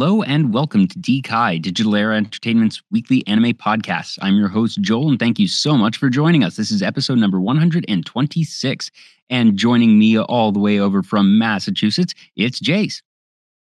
Hello and welcome to DKai, Digital Era Entertainment's weekly anime podcast. I'm your host, Joel, and thank you so much for joining us. This is episode number 126. And joining me all the way over from Massachusetts, it's Jace.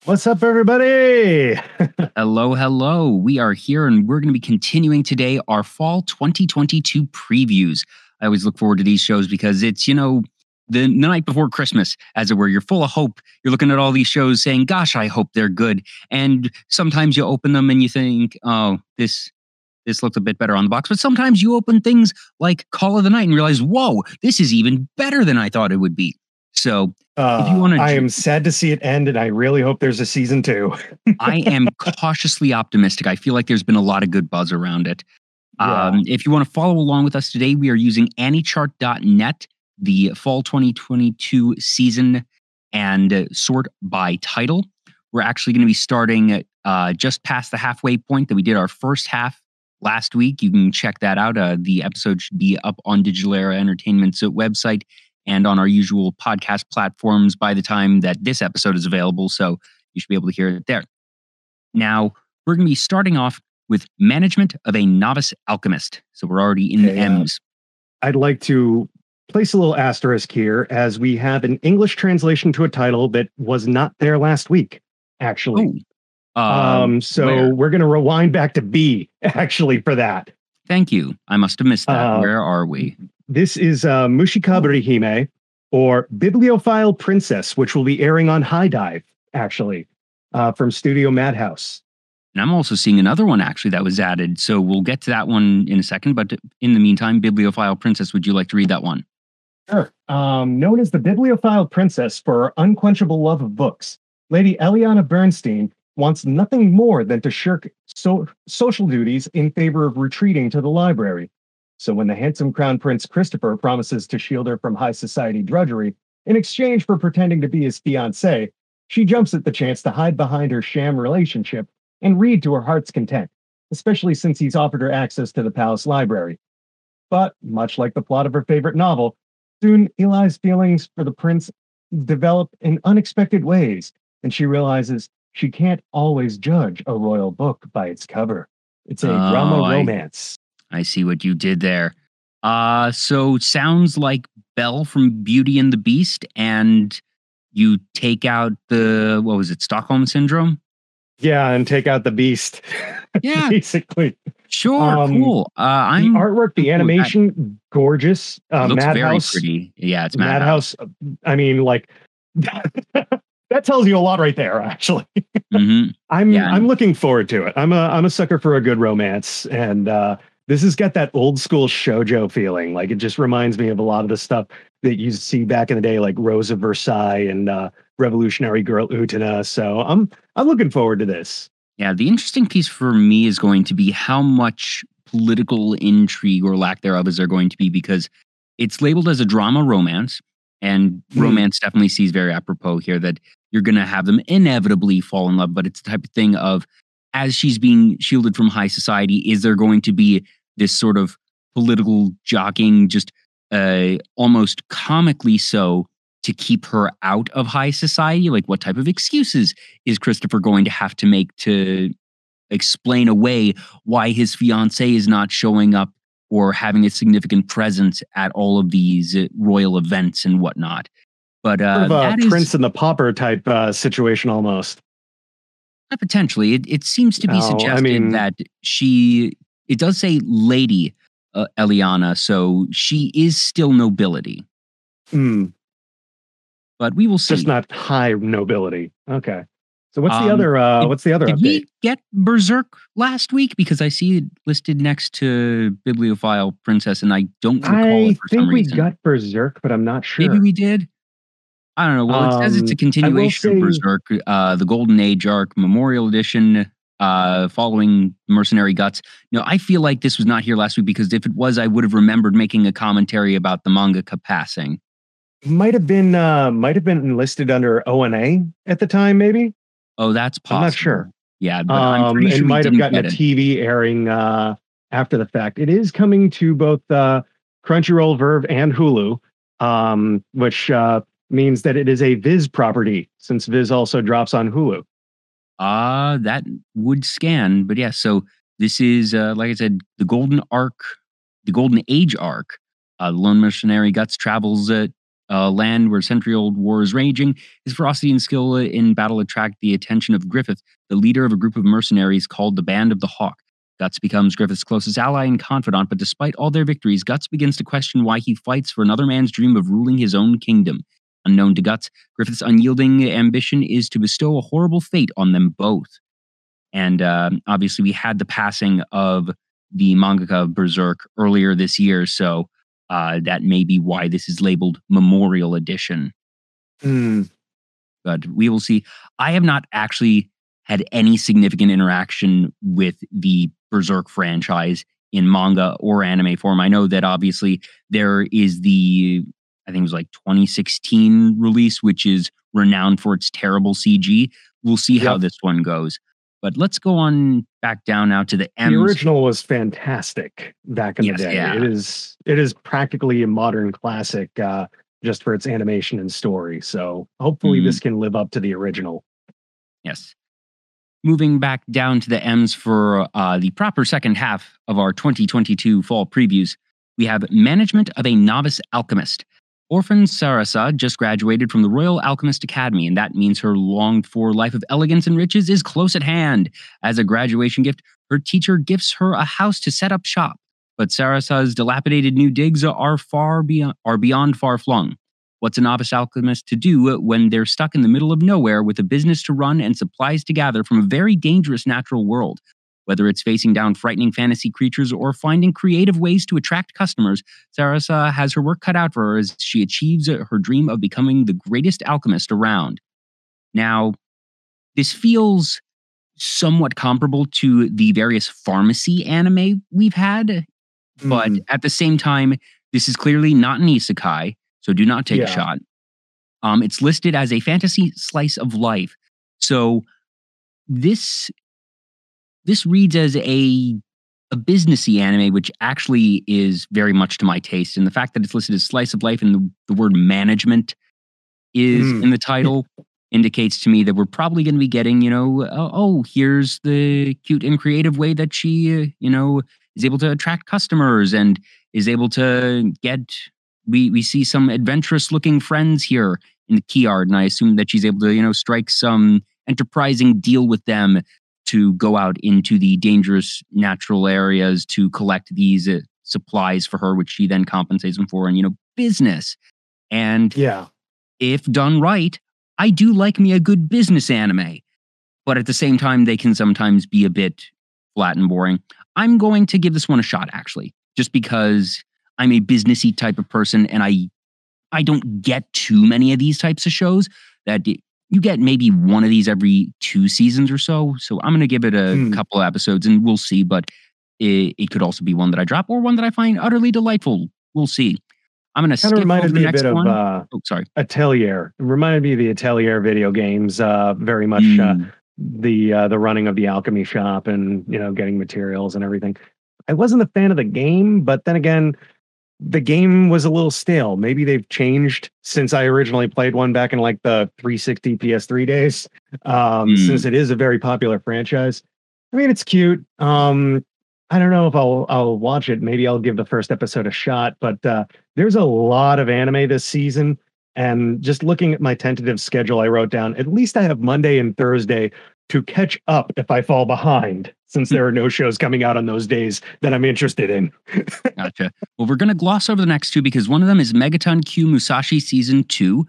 What's up, everybody? hello, hello. We are here and we're going to be continuing today our fall 2022 previews. I always look forward to these shows because it's, you know, the night before Christmas, as it were. You're full of hope. You're looking at all these shows saying, gosh, I hope they're good. And sometimes you open them and you think, oh, this this looked a bit better on the box. But sometimes you open things like Call of the Night and realize, whoa, this is even better than I thought it would be. So uh, if you want to, I am sad to see it end, and I really hope there's a season two. I am cautiously optimistic. I feel like there's been a lot of good buzz around it. Yeah. Um, if you want to follow along with us today, we are using anichart.net the fall 2022 season and uh, sort by title. We're actually going to be starting uh, just past the halfway point that we did our first half last week. You can check that out. Uh, the episode should be up on Digital Era Entertainment's website and on our usual podcast platforms by the time that this episode is available. So you should be able to hear it there. Now, we're going to be starting off with Management of a Novice Alchemist. So we're already in okay, the M's. I'd like to place a little asterisk here as we have an English translation to a title that was not there last week, actually. Um, um, so where? we're going to rewind back to B actually for that. Thank you. I must have missed that. Uh, where are we? This is uh, Mushikaburi Hime or Bibliophile Princess, which will be airing on HIDIVE, actually uh, from Studio Madhouse. And I'm also seeing another one actually that was added. So we'll get to that one in a second. But in the meantime, Bibliophile Princess, would you like to read that one? Sure. Um, known as the bibliophile princess for her unquenchable love of books, Lady Eliana Bernstein wants nothing more than to shirk so- social duties in favor of retreating to the library. So when the handsome crown prince Christopher promises to shield her from high society drudgery in exchange for pretending to be his fiancée, she jumps at the chance to hide behind her sham relationship and read to her heart's content, especially since he's offered her access to the palace library. But much like the plot of her favorite novel, Soon, Eli's feelings for the prince develop in unexpected ways, and she realizes she can't always judge a royal book by its cover. It's a oh, drama romance. I, I see what you did there. Uh, so sounds like Belle from Beauty and the Beast, and you take out the what was it, Stockholm syndrome? Yeah, and take out the beast. Yeah, basically. Sure, um, cool. Uh, I'm the artwork, the animation, gorgeous. Uh, looks Madhouse, very pretty. Yeah, it's Madhouse. Madhouse I mean, like that tells you a lot right there. Actually, mm-hmm. I'm yeah. I'm looking forward to it. I'm a I'm a sucker for a good romance, and uh, this has got that old school shojo feeling. Like it just reminds me of a lot of the stuff that you see back in the day, like Rose of Versailles and uh, Revolutionary Girl Utena. So I'm I'm looking forward to this. Yeah, the interesting piece for me is going to be how much political intrigue or lack thereof is there going to be because it's labeled as a drama romance, and mm. romance definitely sees very apropos here that you're going to have them inevitably fall in love, but it's the type of thing of as she's being shielded from high society, is there going to be this sort of political jockeying, just uh, almost comically so, to keep her out of high society? Like, what type of excuses is Christopher going to have to make to explain away why his fiancee is not showing up or having a significant presence at all of these uh, royal events and whatnot? But uh, sort of a Prince is, and the Pauper type uh, situation almost. Potentially, it, it seems to be oh, suggested I mean, that she. It does say Lady uh, Eliana, so she is still nobility. Hmm but we will see. Just not high nobility. Okay. So what's um, the other? Uh, did, what's the other? Did update? we get Berserk last week? Because I see it listed next to Bibliophile Princess, and I don't recall. I think we reason. got Berserk, but I'm not sure. Maybe we did. I don't know. Well, it um, says it's a um, continuation say, of Berserk, uh, the Golden Age arc, Memorial Edition, uh, following Mercenary Guts. You know, I feel like this was not here last week because if it was, I would have remembered making a commentary about the mangaka passing might have been uh might have been enlisted under ONA at the time, maybe. Oh, that's possible. I'm not sure. Yeah, but um, sure it might have gotten a TV airing uh after the fact. It is coming to both uh Crunchyroll, Verve, and Hulu, um, which uh means that it is a Viz property since Viz also drops on Hulu. Uh that would scan, but yeah. So this is uh, like I said, the Golden Arc, the Golden Age arc. Uh, the lone Missionary Guts travels uh, uh, land where century-old war is raging. His ferocity and skill in battle attract the attention of Griffith, the leader of a group of mercenaries called the Band of the Hawk. Guts becomes Griffith's closest ally and confidant, but despite all their victories, Guts begins to question why he fights for another man's dream of ruling his own kingdom. Unknown to Guts, Griffith's unyielding ambition is to bestow a horrible fate on them both. And uh, obviously, we had the passing of the mangaka of Berserk earlier this year, so uh, that may be why this is labeled Memorial Edition. Mm. But we will see. I have not actually had any significant interaction with the Berserk franchise in manga or anime form. I know that obviously there is the I think it was like 2016 release, which is renowned for its terrible CG. We'll see how this one goes. But let's go on back down now to the M's. The original was fantastic back in Yes, the day. yeah. It is it is practically a modern classic uh, just for its animation and story. So hopefully Mhm. this can live up to the original. Yes. Moving back down to the M's for uh, the proper second half of our 2022 fall previews, we have Management of a Novice Alchemist. Orphan Sarasa just graduated from the Royal Alchemist Academy, and that means her longed for life of elegance and riches is close at hand. As a graduation gift, her teacher gifts her a house to set up shop. But Sarasa's dilapidated new digs are far beyond, are beyond far flung. What's a novice alchemist to do when they're stuck in the middle of nowhere with a business to run and supplies to gather from a very dangerous natural world? Whether it's facing down frightening fantasy creatures or finding creative ways to attract customers, Sarasa has her work cut out for her as she achieves her dream of becoming the greatest alchemist around. Now, this feels somewhat comparable to the various pharmacy anime we've had, but Mm, at the same time, this is clearly not an isekai, so do not take Yeah. a shot. Um, it's listed as a fantasy slice of life. So this this reads as a a businessy anime, which actually is very much to my taste. And the fact that it's listed as slice of life and the, the word management is Mm. in the title indicates to me that we're probably going to be getting, you know, oh, oh, here's the cute and creative way that she, uh, you know, is able to attract customers and is able to get. We we see some adventurous looking friends here in the key art, and I assume that she's able to, you know, strike some enterprising deal with them to go out into the dangerous natural areas to collect these uh, supplies for her, which she then compensates them for, and you know, business. And yeah. if done right, I do like me a good business anime. But at the same time, they can sometimes be a bit flat and boring. I'm going to give this one a shot, actually, just because I'm a businessy type of person and I I don't get too many of these types of shows that you get maybe one of these every two seasons or so. So I'm going to give it a Hmm. couple of episodes and we'll see. But it, it could also be one that I drop or one that I find utterly delightful. We'll see. I'm going to skip of over the me a next bit of one. uh, oh, sorry. Atelier. It reminded me of the Atelier video games. Uh, very much uh, Mm. the uh, the running of the alchemy shop and you know getting materials and everything. I wasn't a fan of the game, but then again, the game was a little stale. Maybe they've changed since I originally played one back in like the 360 PS3 days. Um, Hmm. Since it is a very popular franchise, I mean it's cute. Um, I don't know if I'll I'll watch it. Maybe I'll give the first episode a shot. But uh, there's a lot of anime this season, and just looking at my tentative schedule, I wrote down at least I have Monday and Thursday to catch up if I fall behind, since there are no shows coming out on those days that I'm interested in. Gotcha. Well, we're going to gloss over the next two because one of them is Megaton Q Musashi Season 2.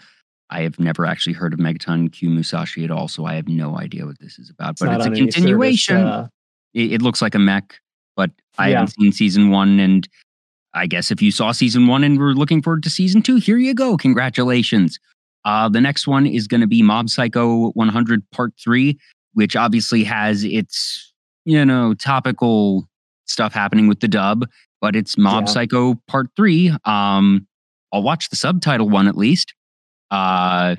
I have never actually heard of Megaton Q Musashi at all, so I have no idea what this is about. But not it's, a on any service, continuation. uh, it, it looks like a mech, but I Yeah. haven't seen Season 1. And I guess if you saw Season 1 and were looking forward to Season 2, here you go. Congratulations. Uh, the next one is going to be Mob Psycho 100 Part 3, which obviously has its, you know, topical stuff happening with the dub, but it's Mob Yeah. Psycho Part 3. Um, I'll watch the subtitle one at least. Uh,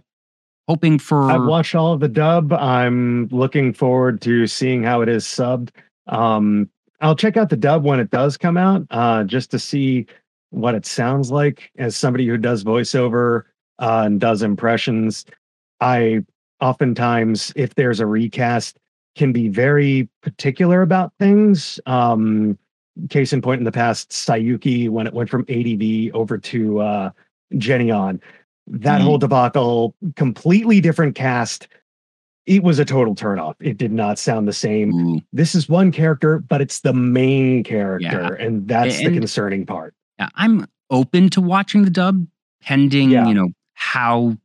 hoping for. I've watched all of the dub. I'm looking forward to seeing how it is subbed. Um, I'll check out the dub when it does come out, uh, just to see what it sounds like. As somebody who does voiceover uh, and does impressions, I oftentimes, if there's a recast, can be very particular about things. Um, case in point, in the past, Saiyuki when it went from ADV over to uh, Geneon, that Mm. whole debacle, completely different cast. It was a total turnoff. It did not sound the same. Ooh. This is one character, but it's the main character, and that's the concerning part. Yeah, I'm open to watching the dub pending, Yeah. you know, how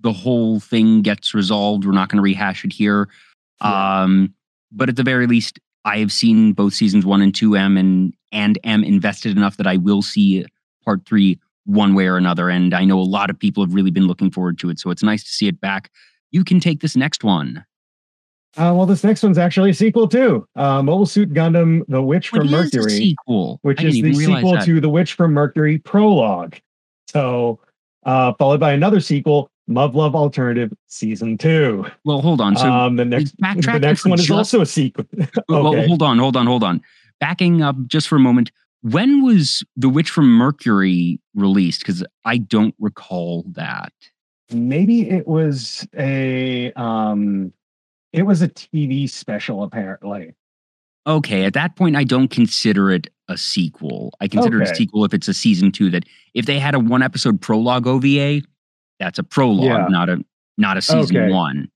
the whole thing gets resolved. We're not going to rehash it here. Yeah. Um, but at the very least, I have seen both seasons one and two M and and am invested enough that I will see part three one way or another. And I know a lot of people have really been looking forward to it. So it's nice to see it back. You can take this next one. Uh, well, this next one's actually a sequel too. Uh, Mobile Suit Gundam: The Witch What from Mercury. sequel? which I is the sequel that. to The Witch from Mercury prologue. So, uh, followed by another sequel, Muv-Luv Alternative Season Two. Well, hold on. So um, the next, the next one is also a sequel. Well, hold on, hold on, hold on. Backing up just for a moment. When was The Witch from Mercury released? Because I don't recall that. Maybe it was a um, it was a TV special apparently. Okay, at that point, I don't consider it a sequel. I consider it a sequel if it's a season two. That if they had a one episode prologue OVA, that's a prologue, Yeah. not a not a season Okay. one.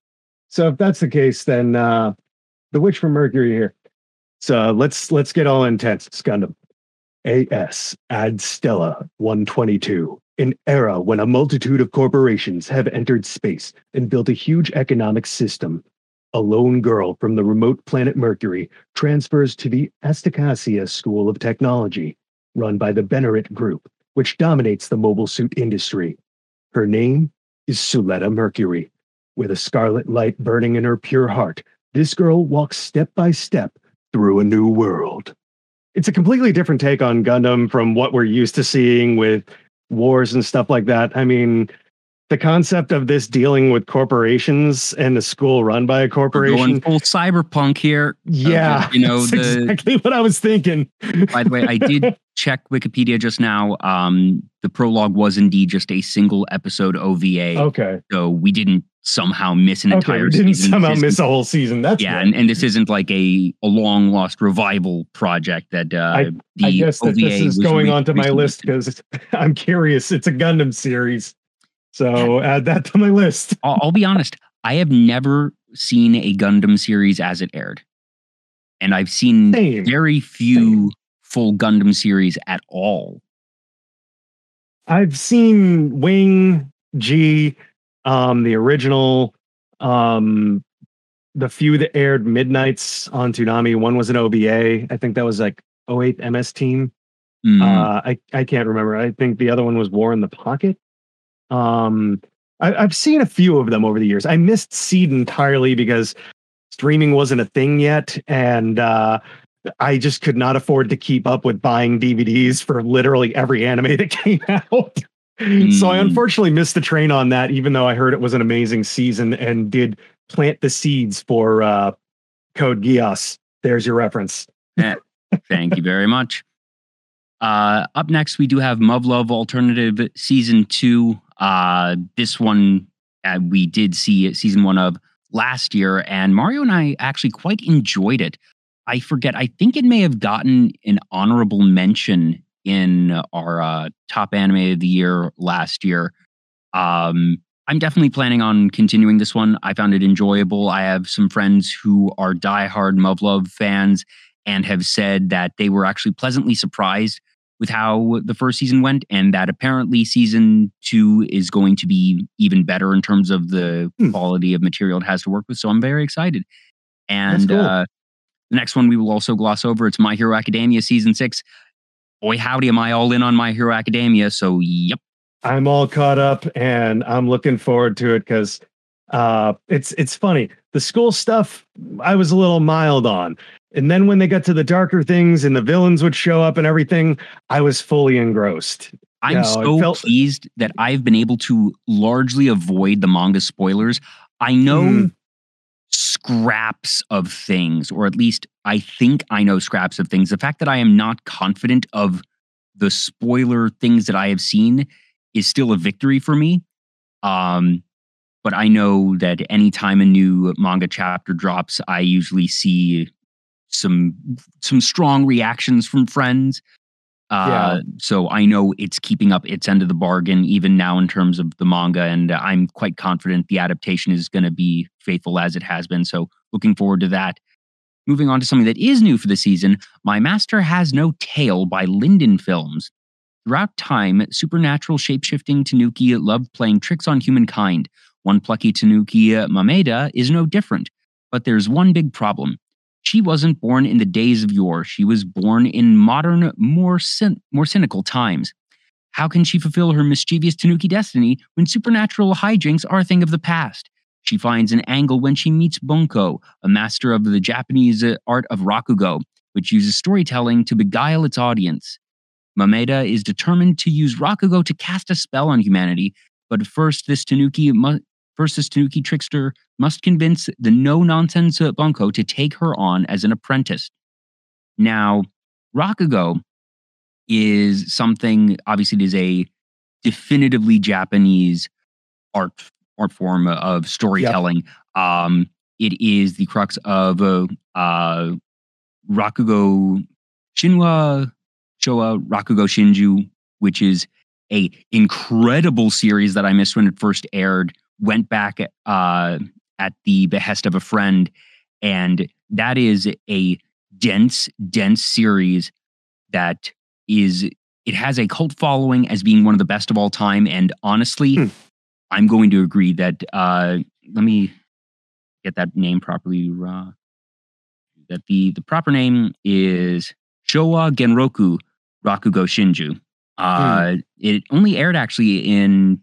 So if that's the case, then uh, the Witch from Mercury here. So let's let's get all intense. It's AS Ad Stella 122. An era when a multitude of corporations have entered space and built a huge economic system. A lone girl from the remote planet Mercury transfers to the Asticassia School of Technology, run by the Benerit Group, which dominates the mobile suit industry. Her name is Suletta Mercury. With a scarlet light burning in her pure heart, this girl walks step by step through a new world. It's a completely different take on Gundam from what we're used to seeing with wars and stuff like that. I mean, the concept of this dealing with corporations and a school run by a We're corporation. going full cyberpunk here. yeah, you know, that's the- exactly what I was thinking. By the way, I did check Wikipedia just now. Um, the prologue was indeed just a single episode OVA. okay. So we didn't somehow miss an Okay, entire we didn't season. somehow miss a whole season. That's yeah, and, and this isn't like a, a long lost revival project that uh, the I guess that this is going onto my list because I'm curious. It's a Gundam series. So add that to my list. I'll, I'll be honest. I have never seen a Gundam series as it aired, and I've seen Same. very few full Gundam series at all. I've seen Wing, G, um, the original, um, the few that aired midnights on Toonami. One was an OVA. I think that was like 08 MS Team. Mm, Uh, I I can't remember. I think the other one was War in the Pocket. Um, I, I've seen a few of them over the years. I missed Seed entirely because streaming wasn't a thing yet, and uh, I just could not afford to keep up with buying DVDs for literally every anime that came out. So I Mm. unfortunately missed the train on that, even though I heard it was an amazing season and did plant the seeds for uh, Code Geass. There's your reference. Thank you very much. Uh, up next, we do have Muv-Luv Alternative Season 2. Uh, this one uh, we did see Season 1 of last year, and Mario and I actually quite enjoyed it. I forget, I think it may have gotten an honorable mention in our uh, top anime of the year last year. Um, I'm definitely planning on continuing this one. I found it enjoyable. I have some friends who are diehard Muv-Luv fans and have said that they were actually pleasantly surprised with how the first season went and that apparently season two is going to be even better in terms of the Hmm. quality of material it has to work with. So I'm very excited. And cool. uh, the next one we will also gloss over. It's My Hero Academia season six. Boy, howdy, am I all in on My Hero Academia. So, yep. I'm all caught up and I'm looking forward to it because uh, it's it's funny. The school stuff I was a little mild on, and then when they got to the darker things and the villains would show up and everything, I was fully engrossed. I'm No, so felt- pleased that I've been able to largely avoid the manga spoilers. I know Mm. scraps of things, or at least I think I know scraps of things. The fact that I am not confident of the spoiler things that I have seen is still a victory for me. Um, but I know that anytime a new manga chapter drops, I usually see some some strong reactions from friends. Uh, yeah. So I know it's keeping up its end of the bargain even now in terms of the manga, and I'm quite confident the adaptation is going to be faithful as it has been. So looking forward to that. Moving on to something that is new for the season, My Master Has No Tail by Linden Films. Throughout time, supernatural shapeshifting Tanuki loved playing tricks on humankind. One plucky Tanuki, Mameda, is no different. But there's one big problem. She wasn't born in the days of yore. She was born in modern, more, cyn- more cynical times. How can she fulfill her mischievous Tanuki destiny when supernatural hijinks are a thing of the past? She finds an angle when she meets Bunko, a master of the Japanese uh, art of rakugo, which uses storytelling to beguile its audience. Mameda is determined to use rakugo to cast a spell on humanity, but first this Tanuki mu- this Tanuki trickster must convince the no-nonsense Bunko to take her on as an apprentice. Now, rakugo is something obviously it is a definitively Japanese art art form of storytelling. Yep. Um, it is the crux of uh, uh, Rakugo Shinwa Showa Rakugo Shinju, which is a incredible series that I missed when it first aired. Went back uh, at the behest of a friend, and that is a dense, dense series that is it has a cult following as being one of the best of all time. And honestly, hmm. I'm going to agree that uh, let me get that name properly. Uh, that the the proper name is Showa Genroku Rakugo Shinju. Uh, mm. It only aired actually in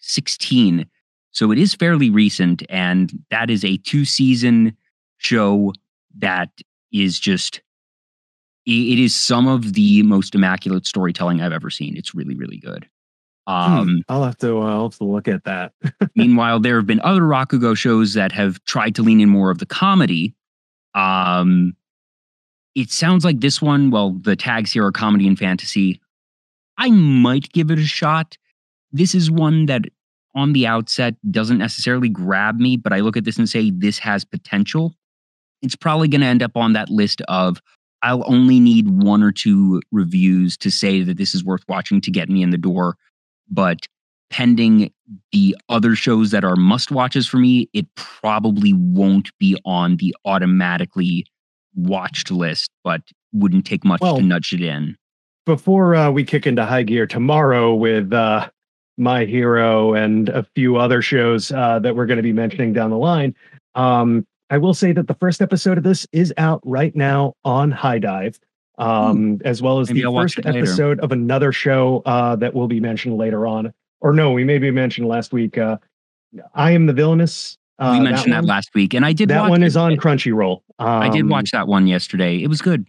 2016, so it is fairly recent, and that is a two season show that is just. It is some of the most immaculate storytelling I've ever seen. It's really, really good. Hmm. Um, I'll have to. Uh, I'll have to look at that. meanwhile, there have been other Rakugo shows that have tried to lean in more of the comedy. Um, it sounds like this one, well, the tags here are comedy and fantasy. I might give it a shot. This is one that on the outset doesn't necessarily grab me, but I look at this and say this has potential. It's probably going to end up on that list of I'll only need one or two reviews to say that this is worth watching to get me in the door. But pending the other shows that are must watches for me, it probably won't be on the automatically watched list, but wouldn't take much well, to nudge it in. Before uh, we kick into high gear tomorrow with uh, My Hero and a few other shows uh, that we're going to be mentioning down the line, um, I will say that the first episode of this is out right now on HIDIVE, um, mm. as well as Maybe the I'll first episode of another show uh, that will be mentioned later on. Or no, we maybe mentioned last week. Uh, I am the villainous uh, we mentioned that, that, last week, and I did. That one is on Crunchyroll. Um, I did watch that one yesterday. It was good.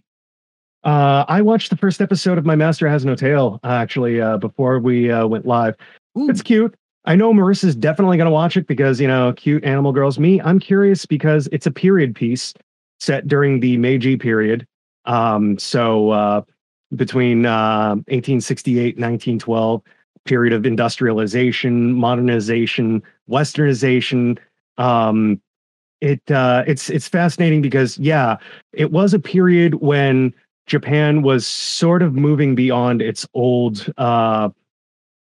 Uh, I watched the first episode of My Master Has No Tail actually uh, before we uh, went live. Ooh. It's cute. I know Marissa's definitely going to watch it because you know, cute animal girls. Me, I'm curious because it's a period piece set during the Meiji period. Um, so uh, between uh, 1868 1912, period of industrialization, modernization, westernization um, it uh, it's it's fascinating because yeah, it was a period when Japan was sort of moving beyond its old uh,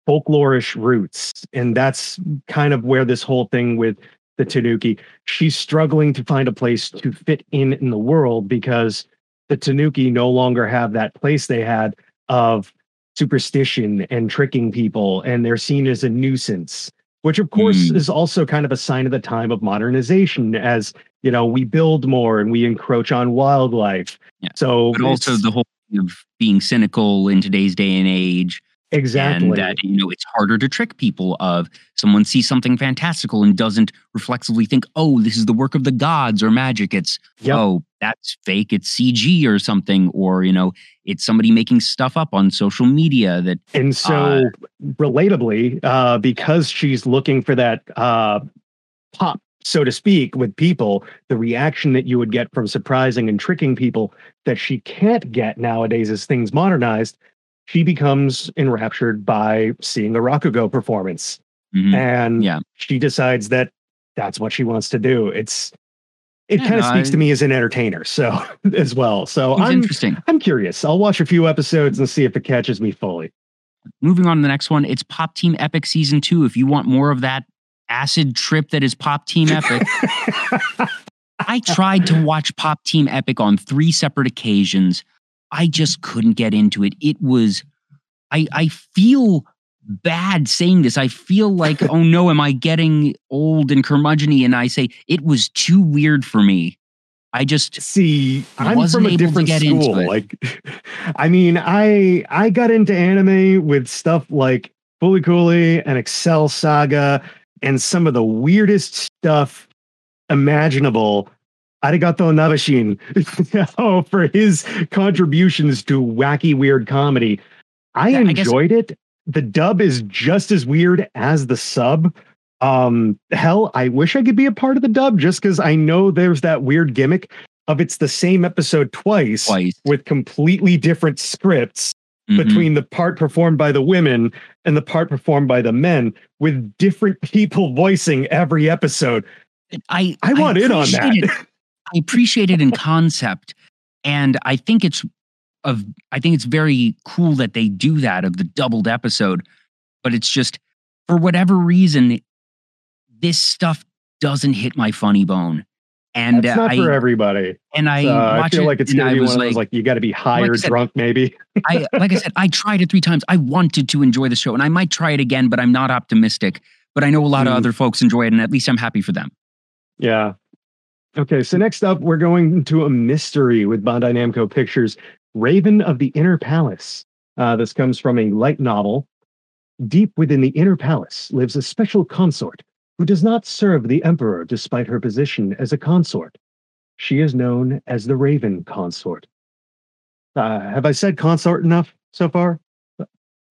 folklorish roots, and that's kind of where this whole thing with the Tanuki. She's struggling to find a place to fit in in the world because the Tanuki no longer have that place they had of superstition and tricking people, and they're seen as a nuisance which of course mm. is also kind of a sign of the time of modernization as you know we build more and we encroach on wildlife yeah. so but also the whole of being cynical in today's day and age Exactly. And that, you know, it's harder to trick people of someone sees something fantastical and doesn't reflexively think, oh, this is the work of the gods or magic. It's, yep. oh, that's fake. It's CG or something. Or, you know, it's somebody making stuff up on social media that. And so, uh, relatably, uh, because she's looking for that uh, pop so to speak, with people, the reaction that you would get from surprising and tricking people that she can't get nowadays as things modernized she becomes enraptured by seeing a Rakugo performance. Mhm. and Yeah. she decides that that's what she wants to do. It's it Yeah, kind of no, speaks I- to me as an entertainer, so as well. So I'm interesting. I'm curious. I'll watch a few episodes and see if it catches me fully. Moving on to the next one, it's Pop Team Epic Season 2. If you want more of that acid trip that is Pop Team Epic, I tried to watch Pop Team Epic on three separate occasions. I just couldn't get into it. It was, I, I feel bad saying this. I feel like, oh no, am I getting old and curmudgeony? And I say it was too weird for me. I just, See, I'm Wasn't from a able different get school. Like, I mean, I I got into anime with stuff like Fooly Cooly and Excel Saga and some of the weirdest stuff imaginable. Arigato Nabeshin oh, for his contributions to wacky weird comedy. I Yeah, I guess- enjoyed it. The dub is just as weird as the sub. Um, hell, I wish I could be a part of the dub just because I know there's that weird gimmick of it's the same episode twice twice with completely different scripts Mhm. between the part performed by the women and the part performed by the men with different people voicing every episode. I, I want in on that. I appreciate it in concept, and I think it's of I think it's very cool that they do that of the doubled episode. But it's just for whatever reason, this stuff doesn't hit my funny bone, and That's uh, not I for everybody. and I So I watch feel it like it's gonna be one was of those like you got to be high like or said- drunk, maybe. I like I said, I tried it three times. I wanted to enjoy the show, and I might try it again, but I'm not optimistic. But I know a lot of Mm. other folks enjoy it, and at least I'm happy for them. Yeah. Okay, so next up, we're going to a mystery with Bandai Namco Pictures, Raven of the Inner Palace. Uh, this comes from a light novel. Deep within the Inner Palace lives a special consort who does not serve the Emperor despite her position as a consort. She is known as the Raven Consort. Uh, have I said consort enough so far?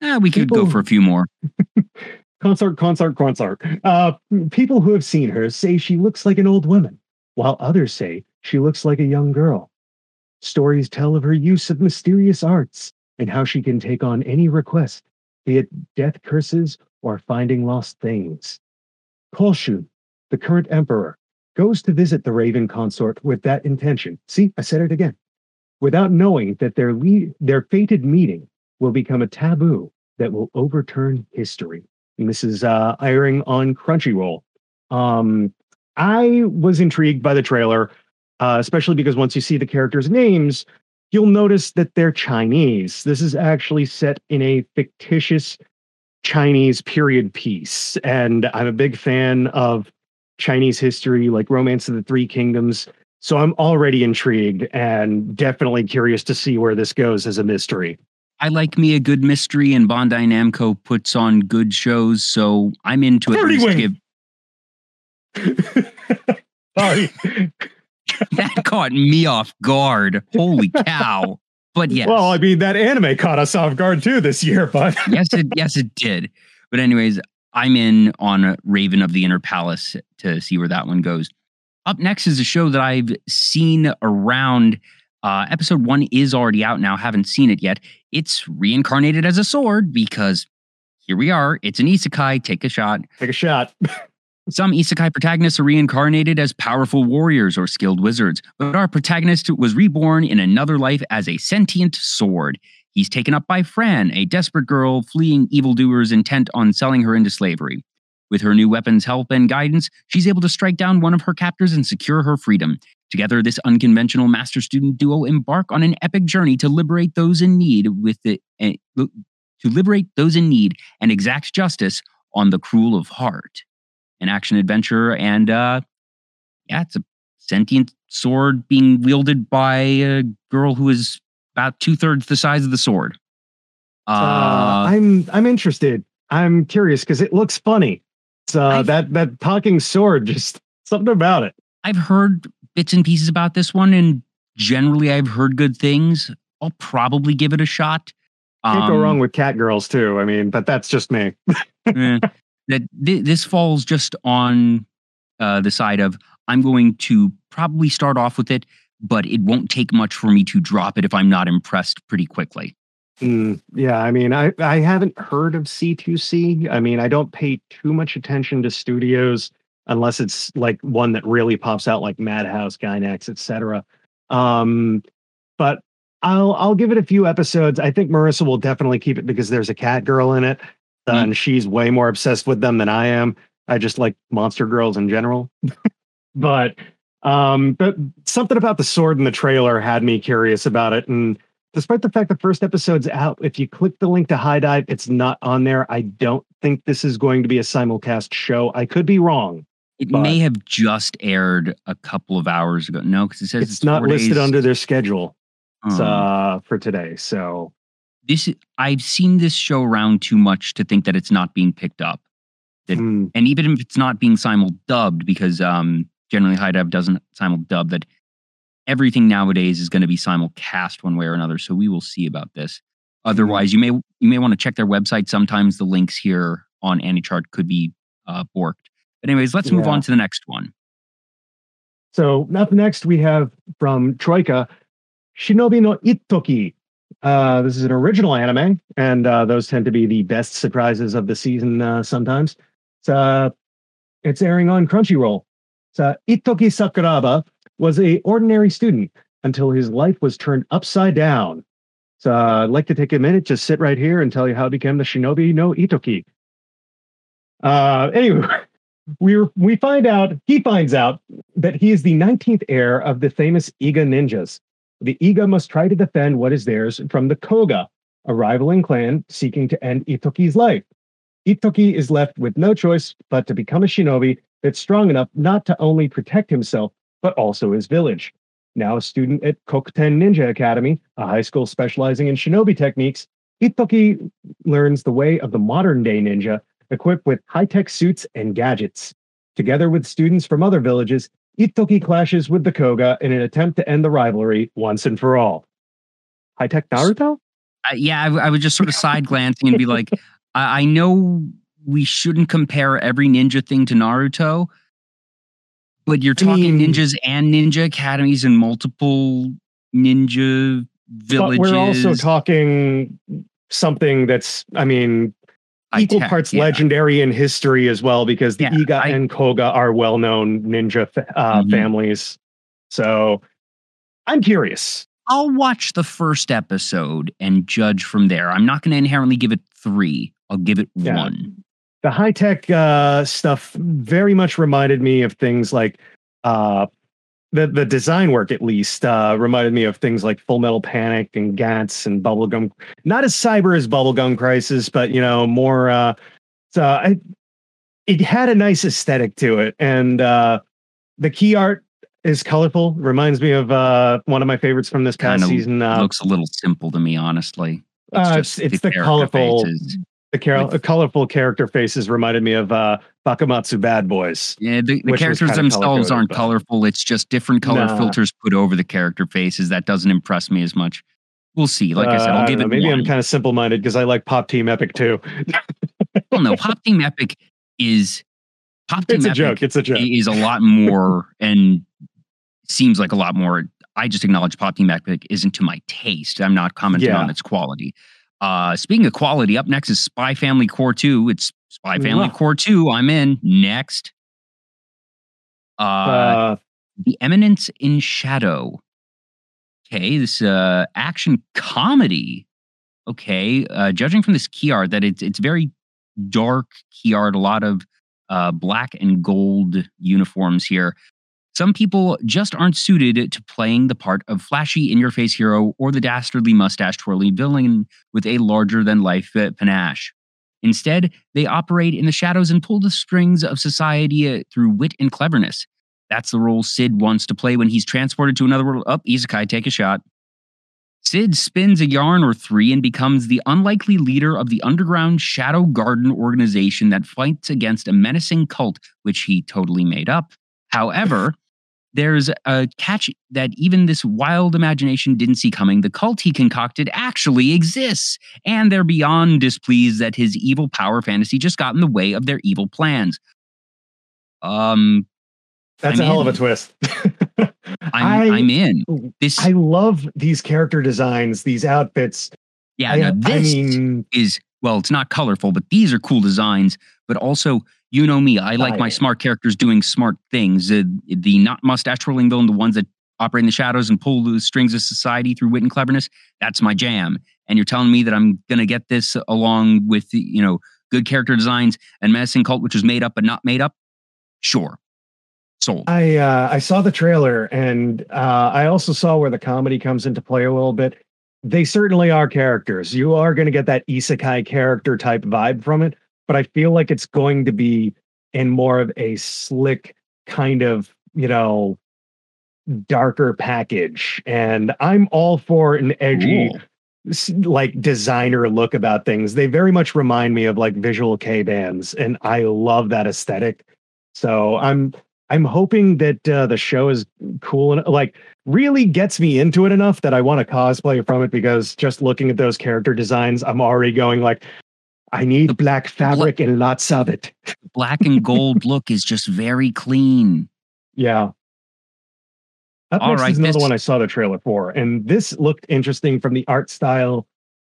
Eh, we could go for a few more. Consort, consort, consort. Uh, people who have seen her say she looks like an old woman, while others say she looks like a young girl. Stories tell of her use of mysterious arts and how she can take on any request, be it death curses or finding lost things. Koshun, the current emperor, goes to visit the Raven consort with that intention. See, I said it again. Without knowing that their le- their fated meeting will become a taboo that will overturn history. And this is uh, airing on Crunchyroll. Um, I was intrigued by the trailer, uh, especially because once you see the characters' names, you'll notice that they're Chinese. This is actually set in a fictitious Chinese period piece, and I'm a big fan of Chinese history, like Romance of the Three Kingdoms. So I'm already intrigued and definitely curious to see where this goes as a mystery. I like me a good mystery, and Bandai Namco puts on good shows, so I'm into it. Give Sorry. that caught me off guard. Holy cow! But yes, Well, I mean, that anime caught us off guard too this year, but yes, it yes it did. But anyways, I'm in on Raven of the Inner Palace to see where that one goes. Up next is a show that I've seen around. Uh, episode one is already out now. Haven't seen it yet. It's reincarnated as a sword because here we are. It's an isekai. Take a shot. take a shot. Some isekai protagonists are reincarnated as powerful warriors or skilled wizards, but our protagonist was reborn in another life as a sentient sword. He's taken up by Fran, a desperate girl fleeing evildoers intent on selling her into slavery. With her new weapon's help and guidance, she's able to strike down one of her captors and secure her freedom. Together, this unconventional master student duo embark on an epic journey to liberate those in need with the eh, to liberate those in need and exact justice on the cruel of heart an action adventure, and uh, yeah, it's a sentient sword being wielded by a girl who is about two thirds the size of the sword. Uh, Uh, I'm I'm interested. I'm curious because it looks funny. Uh, that that talking sword, just something about it. I've heard bits and pieces about this one, and generally, I've heard good things. I'll probably give it a shot. Can't go Um, wrong with cat girls too. I mean, but that's just me. eh, that thi- this falls just on uh, the side of I'm going to probably start off with it, but it won't take much for me to drop it if I'm not impressed pretty quickly. Mm, yeah, I mean, I I haven't heard of C2C. I mean, I don't pay too much attention to studios unless it's like one that really pops out, like Madhouse, Gainax, etc. Um, but I'll I'll give it a few episodes. I think Marissa will definitely keep it because there's a cat girl in it. And she's way more obsessed with them than I am. I just like monster girls in general. but um, but something about the sword in the trailer had me curious about it, and despite the fact the first episode's out, if you click the link to HIDIVE, it's not on there. I don't think this is going to be a simulcast show. I could be wrong. It may have just aired a couple of hours ago. No, because it says it's, it's not listed days. under their schedule um, uh, for today. So this I've seen this show around too much to think that it's not being picked up. That, mm. And even if it's not being simul dubbed, because um, generally HIDIVE doesn't simul dub, that everything nowadays is going to be simulcast one way or another. So we will see about this. Otherwise, you may you may want to check their website. Sometimes the links here on AniChart could be uh, borked. But anyways, let's move on to the next one. So up next we have from Troika, Shinobi no Ittoki. Uh, this is an original anime, and uh, those tend to be the best surprises of the season. Uh, sometimes it's uh, it's airing on Crunchyroll. So Ittoki Sakuraba was a ordinary student until his life was turned upside down. So uh, I'd like to take a minute, just sit right here and tell you how he became the shinobi no Ittoki. Uh, anyway, we we find out he finds out that he is the 19th heir of the famous Iga ninjas. The Iga must try to defend what is theirs from the Koga, a rivaling clan seeking to end Ittoki's life. Ittoki is left with no choice but to become a shinobi that's strong enough not to only protect himself, but also his village. Now a student at Kokuten Ninja Academy, a high school specializing in shinobi techniques, Ittoki learns the way of the modern day ninja, equipped with high tech suits and gadgets. Together with students from other villages, Ittoki clashes with the Koga in an attempt to end the rivalry once and for all. High tech Naruto? Uh, yeah, I, I was just sort of side glancing and be like, I, I know we shouldn't compare every ninja thing to Naruto, but you're talking I mean, ninjas and ninja academies and multiple ninja villages. But we're also talking something that's, I mean, equal tech, parts yeah. legendary in history as well, because the yeah, Iga I, and Koga are well known ninja uh, mm-hmm. families. So I'm curious. I'll watch the first episode and judge from there. I'm not going to inherently give it three. I'll give it yeah. one the high tech uh, stuff very much reminded me of things like uh, the the design work at least uh, reminded me of things like Full Metal Panic and Gantz and Bubblegum. Not as cyber as Bubblegum Crisis, but you know more. Uh, so I, it had a nice aesthetic to it, and uh, the key art is colorful. Reminds me of uh, one of my favorites from this past season. Uh, looks a little simple to me, honestly. It's, uh, it's, it's the, the colorful. Faces. The car- with, colorful character faces reminded me of uh, Bakumatsu Bad Boys. Yeah, the, the characters themselves aren't but... colorful. It's just different color nah. filters put over the character faces. That doesn't impress me as much. We'll see. Like uh, I said, I'll uh, give it. Maybe one. I'm kind of simple minded because I like Pop Team Epic too. well, no, Pop Team Epic is Pop Team it's Epic a joke. It's a joke. Is a lot more and seems like a lot more. I just acknowledge Pop Team Epic isn't to my taste. I'm not commenting yeah. on its quality. Uh, speaking of quality, up next is Spy Family Cour 2. It's Spy Family Cour 2. I'm in. Next. Uh, uh, The Eminence in Shadow. Okay, this uh action comedy. Okay, uh judging from this key art that it's it's very dark key art, a lot of uh black and gold uniforms here. Some people just aren't suited to playing the part of flashy in your face hero or the dastardly mustache twirly villain with a larger than life panache. Instead, they operate in the shadows and pull the strings of society uh, through wit and cleverness. That's the role Cid wants to play when he's transported to another world. Up, oh, Isekai, take a shot. Cid spins a yarn or three and becomes the unlikely leader of the underground Shadow Garden organization that fights against a menacing cult, which he totally made up. However, there's a catch that even this wild imagination didn't see coming. The cult he concocted actually exists, and they're beyond displeased that his evil power fantasy just got in the way of their evil plans. Um, that's I'm a hell in. of a twist. I'm, I, am in. This I love these character designs, these outfits. Yeah, I, now I this mean, is well, it's not colorful, but these are cool designs. But also, you know me, I like my smart characters doing smart things. Uh, the not mustache twirling villain, the ones that operate in the shadows and pull the strings of society through wit and cleverness. That's my jam. And you're telling me that I'm gonna get this along with you know good character designs and menacing cult, which is made up but not made up. Sure, sold. I uh, I saw the trailer, and uh, I also saw where the comedy comes into play a little bit. They certainly are characters. You are going to get that isekai character type vibe from it, but I feel like it's going to be in more of a slick kind of you know darker package. And I'm all for an edgy s- like designer look about things. They very much remind me of like visual kei bands, and I love that aesthetic. So I'm I'm hoping that uh, the show is cool and like really gets me into it enough that I want to cosplay from it because just looking at those character designs, I'm already going like, I need black fabric and lots of it. Black and gold look is just very clean. Yeah. Up All next right, is another this- one I saw the trailer for, and this looked interesting from the art style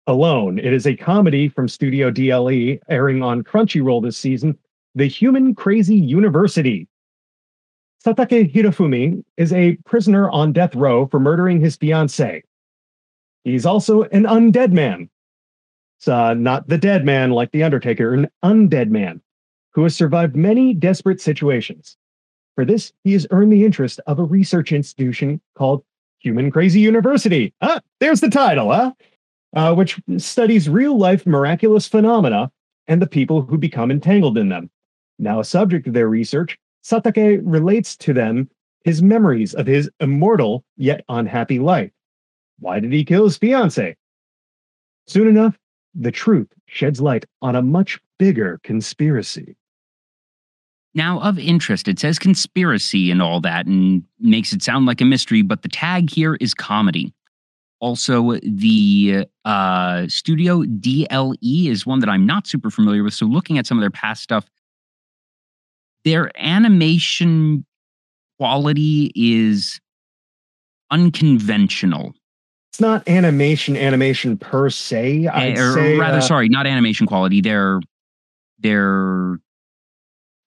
alone. It is a comedy from Studio DLE airing on Crunchyroll this season, The Human Crazy University. Satake Hirofumi is a prisoner on death row for murdering his fiancée. He's also an undead man. It's uh, not the dead man like The Undertaker, an undead man who has survived many desperate situations. For this, he has earned the interest of a research institution called Human Crazy University. Ah, there's the title, huh? Uh, which studies real life miraculous phenomena and the people who become entangled in them. Now, a subject of their research, Satake relates to them his memories of his immortal yet unhappy life. Why did he kill his fiancee? Soon enough, the truth sheds light on a much bigger conspiracy. Now, of interest, it says conspiracy and all that and makes it sound like a mystery, but the tag here is comedy. Also, the uh, studio DLE is one that I'm not super familiar with. So, looking at some of their past stuff, their animation quality is unconventional. It's not animation, animation per se. I'd Eh, or say, rather, uh, sorry, not animation quality. Their their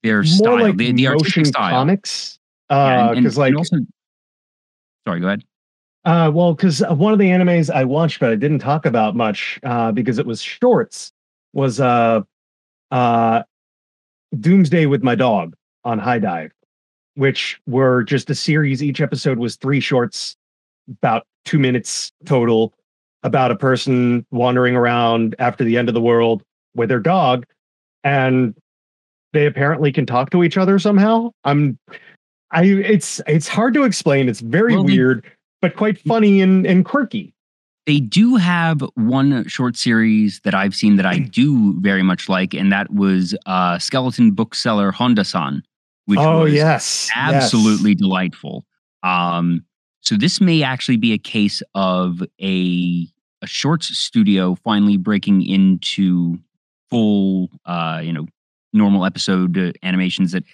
their style, like the, the artistic style. comics. Yeah, Uh, because like also, sorry, go ahead. Uh, well, because one of the animes I watched, but I didn't talk about much uh, because it was shorts, was uh, uh, Doomsday with My Dog on HIDIVE, which were just a series. Each episode was three shorts, about two minutes total, about a person wandering around after the end of the world with their dog, and they apparently can talk to each other somehow. I'm, I, it's it's hard to explain. It's very Well, they- weird but quite funny and, and quirky. They do have one short series that I've seen that I do very much like, and that was uh, Skeleton Bookseller Honda San, which oh was yes, absolutely delightful. Um, so this may actually be a case of a a shorts studio finally breaking into full, uh, you know, normal episode uh, animations. That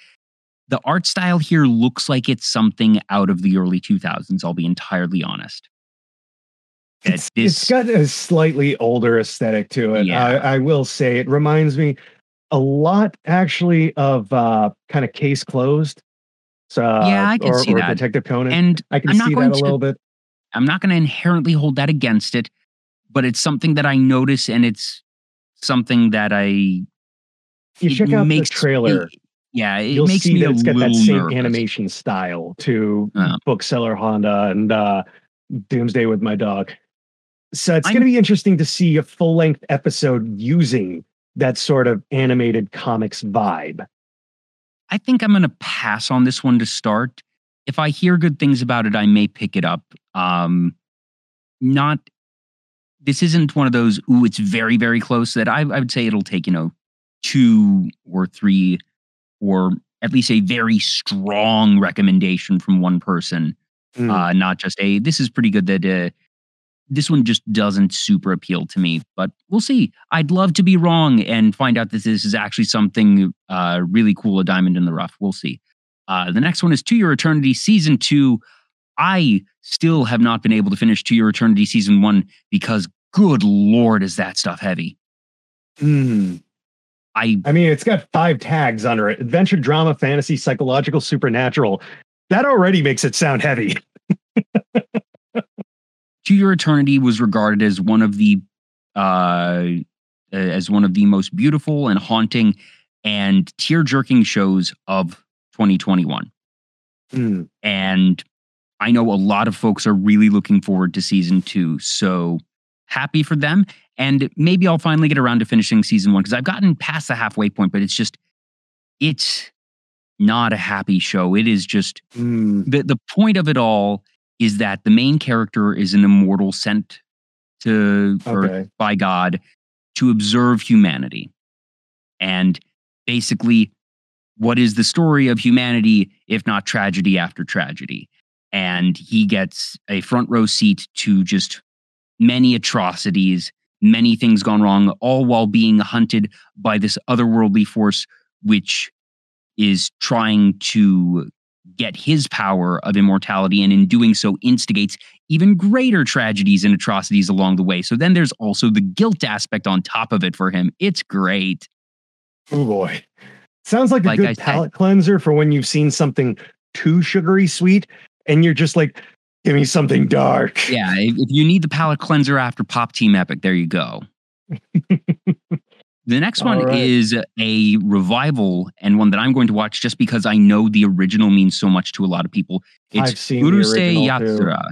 the art style here looks like it's something out of the early 2000s. I'll be entirely honest. That It's, it's got a slightly older aesthetic to it. Yeah. I, I will say it reminds me a lot actually of uh, kind of case closed. So, Yeah, I can or, see or that. Detective Conan. and I can I'm see that a to- little bit. I'm not going to inherently hold that against it, but it's something that I notice, and it's something that I. You check out the trailer. yeah, it You'll makes see me that a it's got that same nervous. animation style to Oh. Bookseller Honda and uh, Doomsday with My Dog. So it's going to be interesting to see a full length episode using that sort of animated comics vibe. I think I'm going to pass on this one to start. If I hear good things about it, I may pick it up. Um, not. This isn't one of those. Ooh, it's very, very close. That I, I would say it'll take you know two or three, or at least a very strong recommendation from one person. Mm. Uh, not just a. This is pretty good. That uh, this one just doesn't super appeal to me. But we'll see. I'd love to be wrong and find out that this is actually something uh, really cool, a diamond in the rough. We'll see. Uh, the next one is To Your Eternity Season 2. I still have not been able to finish To Your Eternity Season 1 because, good lord, is that stuff heavy? Hmm. I I mean, it's got five tags under it: adventure, drama, fantasy, psychological, supernatural. That already makes it sound heavy. To Your Eternity was regarded as one of the uh, as one of the most beautiful and haunting and tear-jerking shows of 2021. Hmm. And I know a lot of folks are really looking forward to season two. So happy for them. And maybe I'll finally get around to finishing season one because I've gotten past the halfway point, but it's just, it's not a happy show. It is just Hmm. the the point of it all is that the main character is an immortal sent to Okay. by God to observe humanity. And basically, what is the story of humanity if not tragedy after tragedy? And he gets a front row seat to just many atrocities, many things gone wrong, all while being hunted by this otherworldly force, which is trying to get his power of immortality and in doing so instigates even greater tragedies and atrocities along the way. So then there's also the guilt aspect on top of it for him. It's great. Oh boy. Sounds like a Like good I palate cleanser for when you've seen something too sugary sweet and you're just like, give me something dark. Yeah, if, if you need the palate cleanser after Pop Team Epic, there you go. the next one right. is a revival and one that I'm going to watch just because I know the original means so much to a lot of people. It's I've seen the Urusei original, too. Yatsura.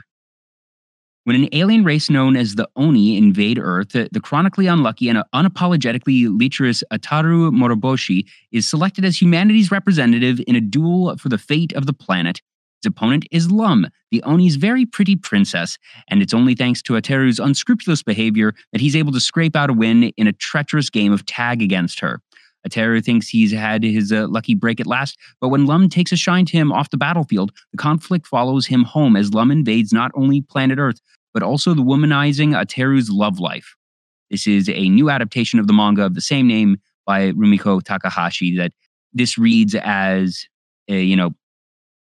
When an alien race known as the Oni invade Earth, the chronically unlucky and unapologetically lecherous Ataru Moroboshi is selected as humanity's representative in a duel for the fate of the planet. His opponent is Lum, the Oni's very pretty princess, and it's only thanks to Ataru's unscrupulous behavior that he's able to scrape out a win in a treacherous game of tag against her. Ataru thinks he's had his uh, lucky break at last, but when Lum takes a shine to him off the battlefield, the conflict follows him home as Lum invades not only planet Earth, but also the womanizing Ataru's love life. This is a new adaptation of the manga of the same name by Rumiko Takahashi that this reads as a, you know,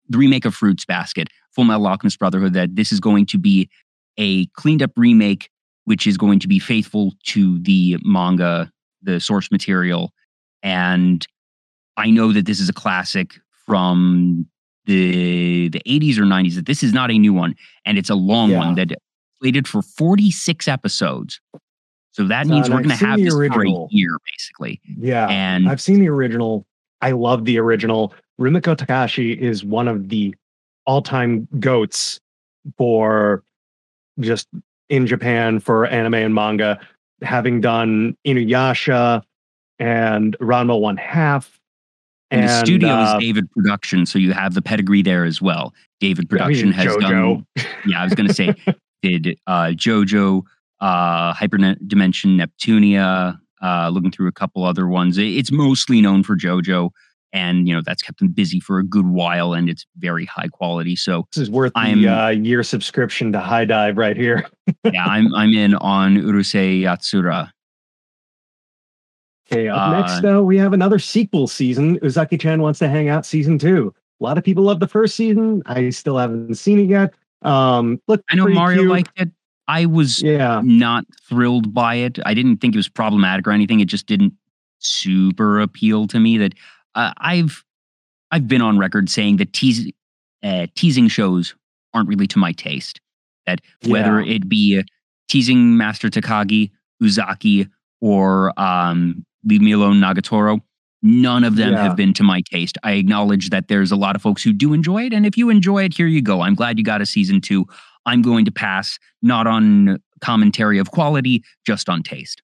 the remake of Fruits Basket, Full Metal Alchemist Brotherhood, that this is going to be a cleaned up remake, which is going to be faithful to the manga, the source material. And I know that this is a classic from the the 80s or 90s, that this is not a new one. And it's a long Yeah. one that slated for 46 episodes. So that Uh, means and we're going to have this for a year, basically. Yeah. And I've seen the original. I love the original. Rumiko Takahashi is one of the all-time goats for just in Japan for anime and manga, having done Inuyasha and Ranma One Half. And, the studio uh, is David Production, so you have the pedigree there as well. David I mean, Production has JoJo. done. Yeah, I was going to say did uh, JoJo, uh, Hyperdimension, Neptunia. Uh, looking through a couple other ones, it's mostly known for JoJo, and you know that's kept them busy for a good while, and it's very high quality. So This is worth I'm- the uh, year subscription to HIDIVE right here. yeah, I'm I'm in on Urusei Yatsura. Okay, up Uh, next, though, we have another sequel season. Uzaki Chan wants to hang out season two. A lot of people love the first season. I still haven't seen it yet. Um, look, I know Mario cute. liked it. I was Yeah, not thrilled by it. I didn't think it was problematic or anything. It just didn't super appeal to me. That uh, I've I've been on record saying that teas, uh, teasing shows aren't really to my taste. That whether Yeah. it be teasing Master Takagi, Uzaki, or um, Leave Me Alone Nagatoro, none of them Yeah. have been to my taste. I acknowledge that there's a lot of folks who do enjoy it, and if you enjoy it, here you go. I'm glad you got a season two. I'm going to pass, not on commentary of quality, just on taste.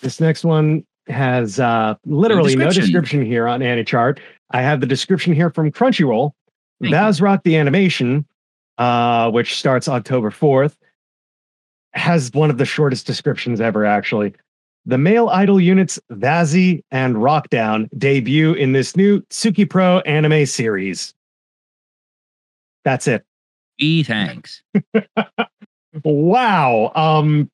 this next one has uh, literally no description. description here on AniChart. I have the description here from Crunchyroll. Thank. Vazrock the animation, uh, which starts October 4th, has one of the shortest descriptions ever, actually. The male idol units Vazi and Rockdown debut in this new Tsuki Pro anime series. That's it. E thanks. Wow. Um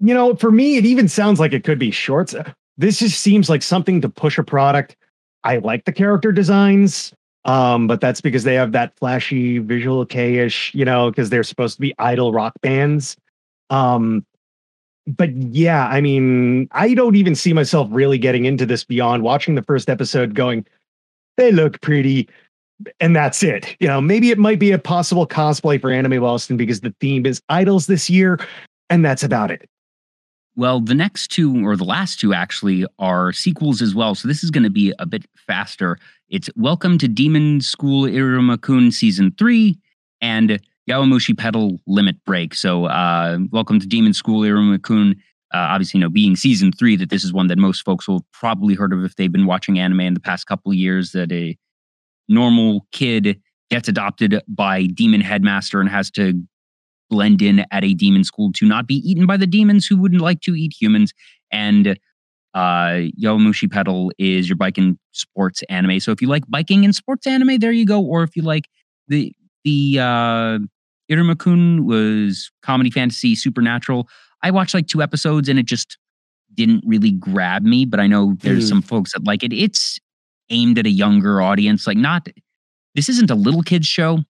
you know, for me it even sounds like it could be shorts. This just seems like something to push a product. I like the character designs. Um, but that's because they have that flashy visual kei-ish, you know, because they're supposed to be idol rock bands. Um, but yeah, I mean, I don't even see myself really getting into this beyond watching the first episode, going, they look pretty, and that's it. You know, maybe it might be a possible cosplay for Anime Boston because the theme is idols this year, and that's about it. Well, the next two, or the last two actually, are sequels as well. So this is going to be a bit faster. It's Welcome to Demon School Iruma-kun Season 3 and Yowamushi Pedal Limit Break. So, uh, Welcome to Demon School Iruma-kun. Uh, obviously, you know, being season three, that this is one that most folks will probably heard of if they've been watching anime in the past couple years. That a normal kid gets adopted by demon headmaster and has to blend in at a demon school to not be eaten by the demons who wouldn't like to eat humans. And uh, Yowamushi Pedal is your bike and sports anime. So if you like biking and sports anime, there you go. Or if you like the the uh, Iruma-kun was comedy, fantasy, supernatural. I watched like two episodes and it just didn't really grab me. But I know there's mm. some folks that like it. It's aimed at a younger audience. Like not this isn't a little kids show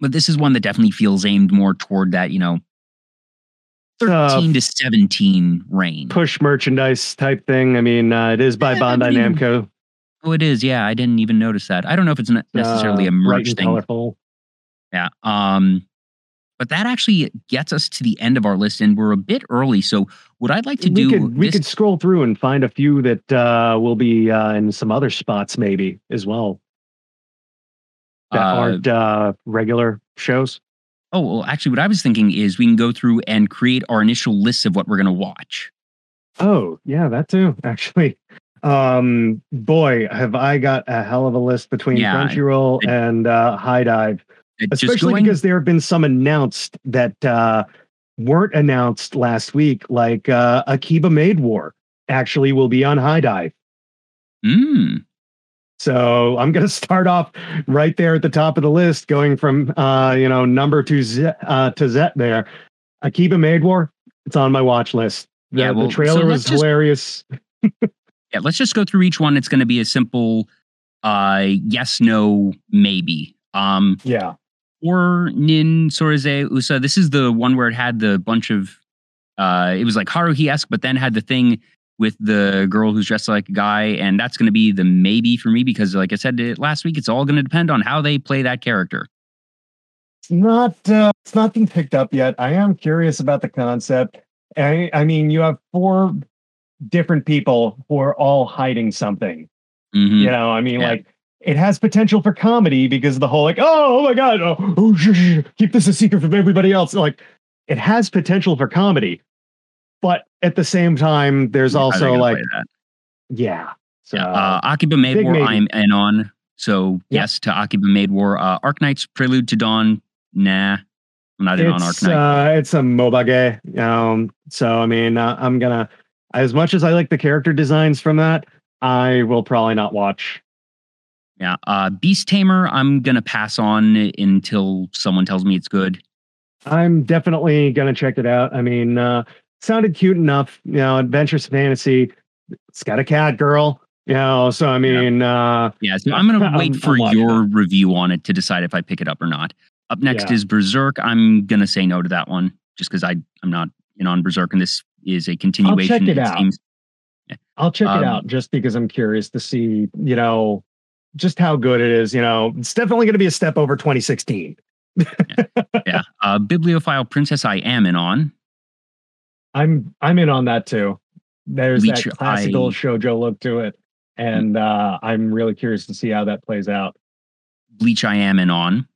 but this is one that definitely feels aimed more toward that, you know, 13 uh, to 17 range. Push merchandise type thing. I mean, uh, it is by yeah, Bandai Namco. Oh, it is. Yeah, I didn't even notice that. I don't know if it's necessarily uh, a merch thing. Colorful. Yeah. Um, but that actually gets us to the end of our list, and we're a bit early. So, what I'd like to we do, could, we this, could scroll through and find a few that uh, will be uh, in some other spots, maybe as well that uh, aren't uh, regular shows? Oh, well, actually, what I was thinking is we can go through and create our initial lists of what we're going to watch. Oh, yeah, that too, actually. Um, boy, have I got a hell of a list between yeah, Crunchyroll it, and uh, Dive. especially going, because there have been some announced that uh, weren't announced last week, like uh, Akiba Maid War actually will be on HIDIVE. Mm. So I'm going to start off right there at the top of the list, going from uh, you know number two Z, uh, to Z there. Akiba Maid War. It's on my watch list. The, yeah, well, the trailer so was just, hilarious. yeah, let's just go through each one. It's going to be a simple uh, yes, no, maybe. Um, yeah. Or Nin Sorize Usa. This is the one where it had the bunch of. Uh, it was like Haruhi esque, but then had the thing with the girl who's dressed like a guy, and that's going to be the maybe for me because, like I said last week, it's all going to depend on how they play that character. It's not. Uh, it's not been picked up yet. I am curious about the concept. I, I mean, you have four different people who are all hiding something. Mm-hmm. You know, I mean, yeah. like it has potential for comedy because the whole like, oh, oh my god, oh, oh sh- sh- keep this a secret from everybody else. Like, it has potential for comedy, but at the same time, there's yeah, also like, yeah. So, yeah. Uh, Akiba Maid War, I'm in on. So yes to Akiba Maid War. Uh, Arknights Prelude to Dawn. Nah, I'm not in it's, on Arknight. Uh, it's a MOBA Um, so I mean, uh, I'm gonna as much as I like the character designs from that, I will probably not watch. Yeah, uh, Beast Tamer. I'm gonna pass on until someone tells me it's good. I'm definitely gonna check it out. I mean, uh, sounded cute enough, you know, adventurous fantasy. It's got a cat girl, you know. So I mean, yeah. uh, yeah. So I'm gonna wait for your it. review on it to decide if I pick it up or not. Up next yeah. is Berserk. I'm gonna say no to that one just because I I'm not in on Berserk, and this is a continuation. I'll check it, it out. Seems, yeah. I'll check um, it out just because I'm curious to see, you know, just how good it is. You know, it's definitely going to be a step over 2016. yeah. yeah. Uh, Bibliophile Princess, I am in on. I'm I'm in on that too. There's that classical I, shojo look to it, and uh, I'm really curious to see how that plays out. Bleach, I am in on.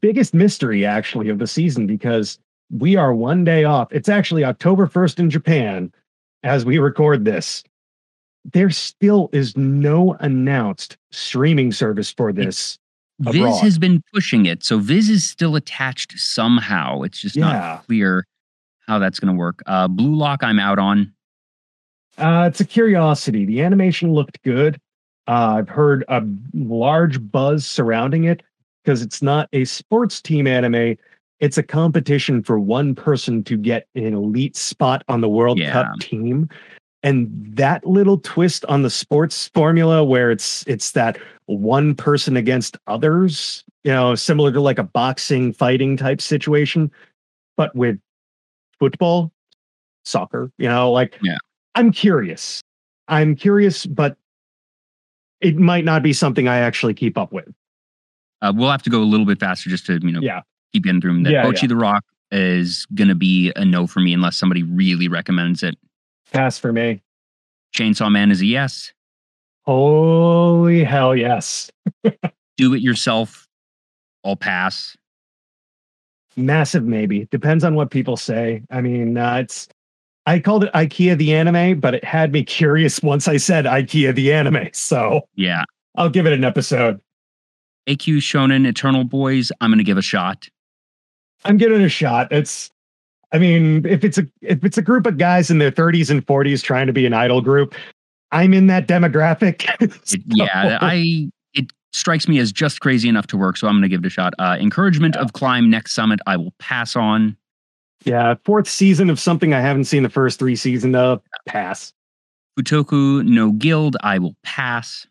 Biggest mystery actually of the season because we are one day off. It's actually October 1st in Japan as we record this. There still is no announced streaming service for this. Viz has been pushing it, so Viz is still attached somehow. It's just yeah. not clear how that's going to work. Uh, Blue Lock, I'm out on. Uh, it's a curiosity. The animation looked good. Uh, I've heard a large buzz surrounding it because it's not a sports team anime. It's a competition for one person to get an elite spot on the World yeah. Cup team. And that little twist on the sports formula where it's it's that one person against others, you know, similar to like a boxing fighting type situation, but with football, soccer. You know, like Yeah. I'm curious. I'm curious, but it might not be something I actually keep up with. Uh, we'll have to go a little bit faster just to you know Yeah. keep getting through them. That Yeah, yeah. the Rock is gonna be a no for me unless somebody really recommends it. Pass for me. Chainsaw Man is a yes. Holy hell yes. Do it yourself. I'll pass. Massive maybe. Depends on what people say. I mean, uh, it's I called it IKEA the anime, but it had me curious once I said IKEA the anime. So Yeah. I'll give it an episode. Eikyu Shonen Eternal Boys. I'm gonna give a shot. I'm giving it a shot. It's I mean, if it's a if it's a group of guys in their 30s and 40s trying to be an idol group, I'm in that demographic. It, yeah, I strikes me as just crazy enough to work, so I'm gonna give it a shot. Uh, encouragement Yeah. of climb next summit. I will pass on. yeah, fourth season of something I haven't seen the first three seasons of. Pass. Futoku no Guild. I will pass.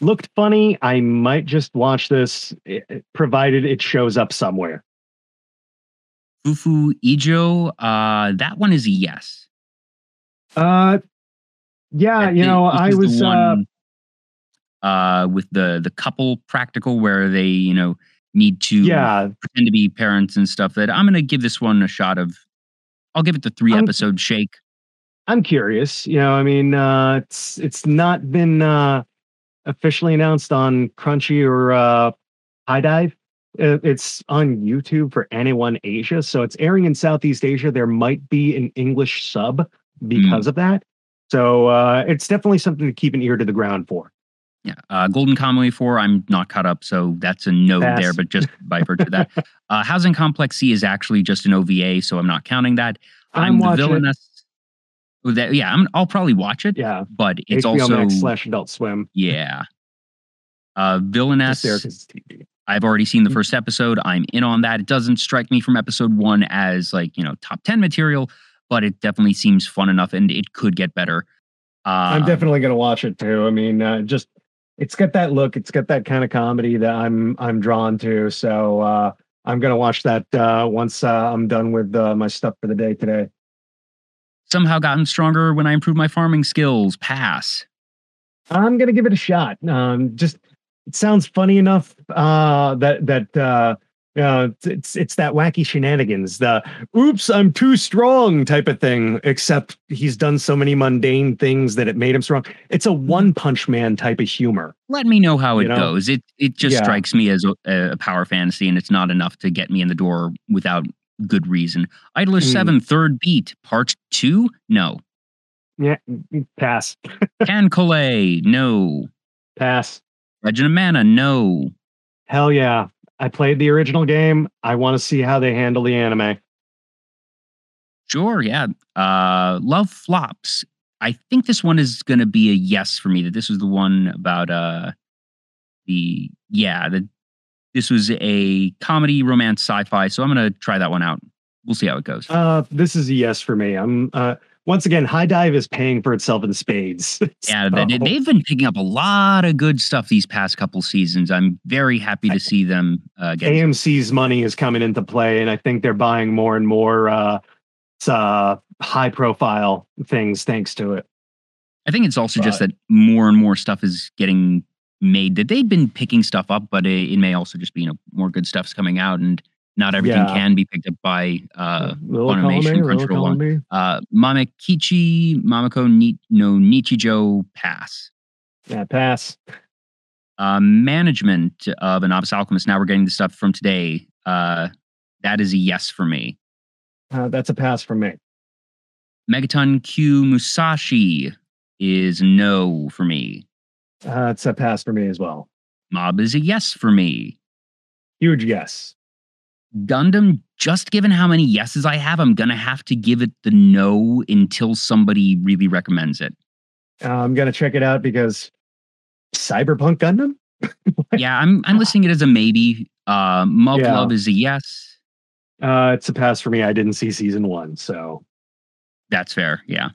Looked funny. I might just watch this, eh, eh, provided it shows up somewhere. Fufu Ijo. Uh, that one is a yes. Uh, yeah, That you know, I is the was uh, one, uh, with the the couple practical where they you know need to yeah, pretend to be parents and stuff. That I'm gonna give this one a shot of. I'll give it the three I'm- episode shake. I'm curious. You know, I mean, uh, it's it's not been uh, officially announced on Crunchy or uh, HIDIVE. It's on YouTube for anyone Asia, so it's airing in Southeast Asia. There might be an English sub because of that. So uh, it's definitely something to keep an ear to the ground for. Yeah, uh, Golden Kamuy four. I'm not caught up, so that's a no Pass. there. But just by virtue of that, uh, Housing Complex C is actually just an OVA, so I'm not counting that. I'm, I'm, the watching. villainess. Oh, That, yeah, I'm, I'll probably watch it, Yeah, but it's HBO also Max slash Adult Swim. yeah. Uh, villainess. there 'cause it's TV. I've already seen the Mm. first episode. I'm in on that. It doesn't strike me from episode one as like you know top ten material, but it definitely seems fun enough, and it could get better. Uh, I'm definitely gonna watch it too. I mean, uh, just it's got that look. It's got that kind of comedy that I'm I'm drawn to. So uh, I'm gonna watch that uh, once uh, I'm done with uh, my stuff for the day today. somehow gotten stronger when I improved my farming skills. Pass. I'm gonna give it a shot. Um, just it sounds funny enough uh, that that uh, uh, it's it's that wacky shenanigans, the "oops, I'm too strong" type of thing. Except he's done so many mundane things that it made him strong. It's a One Punch Man type of humor. Let me know how it know? goes. It it just Yeah. strikes me as a, a power fantasy, and it's not enough to get me in the door without good reason. Idler Hmm. Seven Third Beat Part Two. No. Yeah, pass, KanColle. No. pass. Legend of Mana. No. Hell yeah. I played the original game. I want to see how they handle the anime. Sure, yeah. Uh Love Flops. I think this one is gonna be a yes for me. That this was the one about uh the yeah, the this was a comedy, romance, sci-fi. So I'm gonna try that one out. We'll see how it goes. Uh, this is a yes for me. I'm uh, once again, HIDIVE is paying for itself in spades. yeah, So, they, they've been picking up a lot of good stuff these past couple seasons. I'm very happy to see them uh, get. AMC's money is coming into play, and I think they're buying more and more uh, uh, high profile things thanks to it. I think it's also just that more and more stuff is getting made. That they've been picking stuff up, but it, it may also just be you know more good stuff's coming out, and not everything Yeah. can be picked up by uh, little Funimation, column A, little Crunchyroll column uh, Mamekichi Mamako Ni, no Nichijo Pass. Yeah, pass. Uh, management of a novice alchemist. Now we're getting the stuff from today. Uh, that is a yes for me. Uh, that's a pass for me. Megaton-kyu Musashi is no for me. Uh, it's a pass for me as well. Mob is a yes for me. Huge yes. Gundam, just given how many yeses I have, I'm gonna have to give it the no until somebody really recommends it. Uh, I'm gonna check it out because Cyberpunk Gundam. Yeah, I'm I'm listing it as a maybe. Uh, Mob Yeah. Love is a yes. Uh, it's a pass for me. I didn't see season one, so That's fair. Yeah.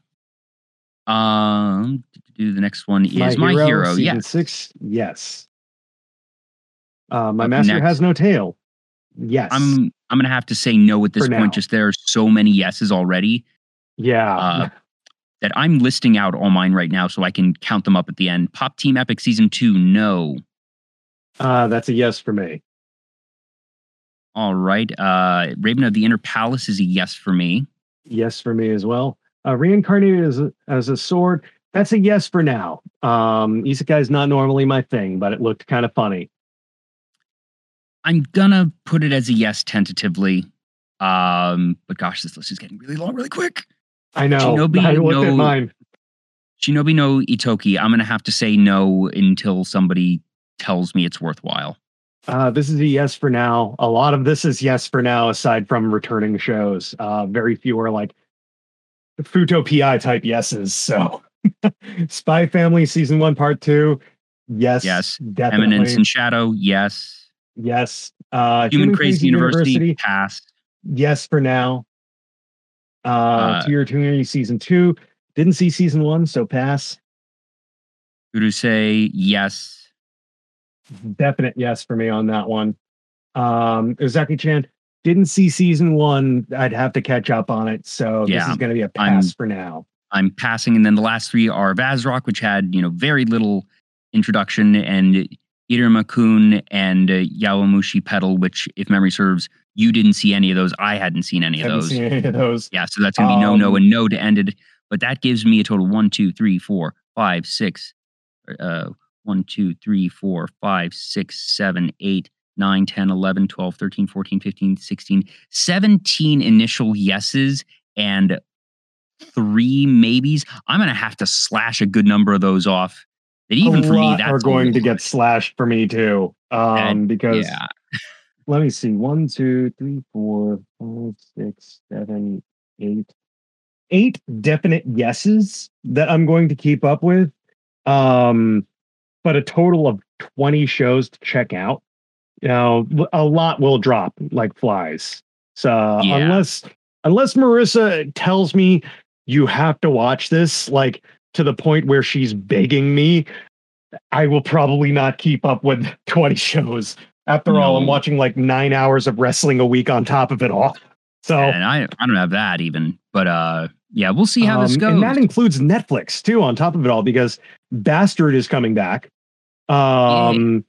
Um, do the next one is my, hero. season Yeah. six. Yes. Uh, my Up master next. has no tail. Yes. I'm I'm gonna have to say no at this For point. now. Just there are so many yeses already Yeah. uh, that I'm listing out all mine right now, so I can count them up at the end. Pop Team Epic season two, no. uh, that's a yes for me. All right. Uh, Raven of the Inner Palace is a yes for me. Yes for me as well. Uh, reincarnated as a, as a sword. That's a yes for now. Um, isekai is not normally my thing, but it looked kind of funny. I'm gonna put it as a yes tentatively. Um, but gosh, this list is getting really long, really quick. I know. Shinobi, I looked no. at mine. Shinobi no Ittoki. I'm gonna have to say no until somebody tells me it's worthwhile. Uh, this is a yes for now. A lot of this is yes for now, aside from returning shows. Uh, very few are like Futo PI type yeses. So, Spy Family season one, part two. Yes. Yes. Definitely. Eminence and Shadow, yes. Yes. Uh, Human, Crazy, University, pass. Yes for now. Uh, Uh, To Your Eternity season two. Didn't see season one, so pass. Urusei, yes. Definite yes for me on that one. Um, Uzaki Chan didn't see season one. I'd have to catch up on it. So this is going to be a I'm- pass for now. I'm passing, and then the last three are Vazrock, which had you know very little introduction, and Iruma-kun and uh, Yowamushi Pedal, which, if memory serves, you didn't see any of those. I hadn't seen any of Haven't those. seen any of those. Yeah, so that's gonna be no, no, Um, and no to end it. But that gives me a total one, two, three, four, five, six, uh, one, two, three, four, five, six, seven, eight, nine, 10, 11, 12, 13, 14, 15, 16, 17 initial yeses and three maybes. I'm gonna have to slash a good number of those off. That even a for me, that's are going to get slashed for me too. Um, because yeah. let me see one, two, three, four, five, six, seven, eight, eight definite yeses that I'm going to keep up with. Um, but a total of 20 shows to check out. You know, a lot will drop like flies. So Yeah. unless unless Marissa tells me you have to watch this, like to the point where she's begging me, I will probably not keep up with 20 shows. After all, I'm watching like nine hours of wrestling a week on top of it all. So And I I don't have that even. But uh yeah, we'll see how this um, goes. And that includes Netflix too, on top of it all, because Bastard is coming back. Um,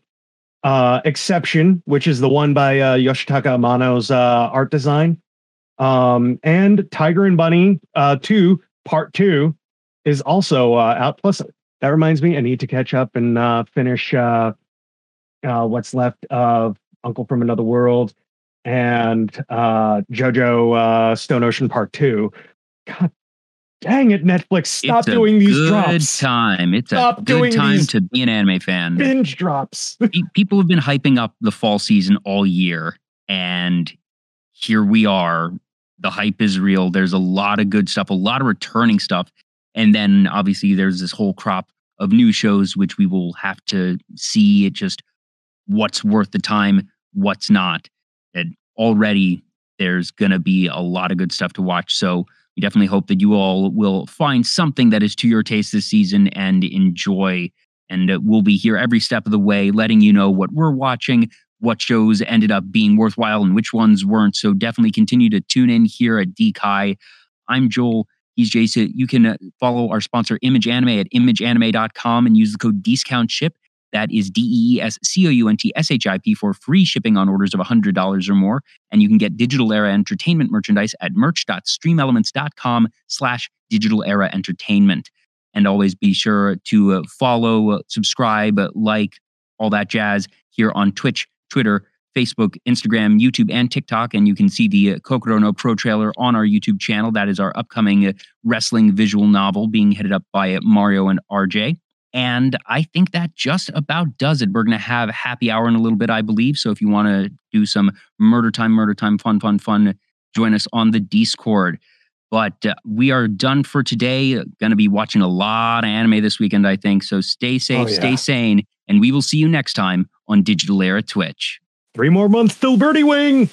uh, Exception, which is the one by uh, Yoshitaka Amano's uh, art design, um, and Tiger and Bunny uh, two part two is also uh, out. Plus, that reminds me, I need to catch up and uh, finish uh, uh, what's left of Uncle from Another World and uh, JoJo uh, Stone Ocean Part Two. God dang it, Netflix! Stop it's doing these good drops. time. It's Stop a good time to be an anime fan. Binge drops. People have been hyping up the fall season all year, and here we are. The hype is real. There's a lot of good stuff, a lot of returning stuff, and then obviously there's this whole crop of new shows which we will have to see. It just what's worth the time, what's not. And already there's going to be a lot of good stuff to watch. So we definitely hope that you all will find something that is to your taste this season and enjoy. And uh, we'll be here every step of the way, letting you know what we're watching, what shows ended up being worthwhile, and which ones weren't. So definitely continue to tune in here at DKai. I'm Joel. He's Jason. You can uh, follow our sponsor, Image Anime, at imageanime.com and use the code discount ship. That is D E E S C O U N T S H I P for free shipping on orders of $100 or more. And you can get Digital Era Entertainment merchandise at merch.streamelements.com slash digital era entertainment. And always be sure to uh, follow, uh, subscribe, like, all that jazz here on Twitch, Twitter, Facebook, Instagram, YouTube, and TikTok. And you can see the uh, Kokoro no Pro trailer on our YouTube channel. That is our upcoming uh, wrestling visual novel being headed up by uh, Mario and RJ. And I think that just about does it. We're going to have a happy hour in a little bit, I believe. So if you want to do some murder time, murder time, fun, fun, fun, join us on the Discord. But uh, we are done for today. Going to be watching a lot of anime this weekend, I think. So stay safe, Oh, yeah. stay sane, and we will see you next time on Digital Era Twitch. Three more months till Birdie Wing.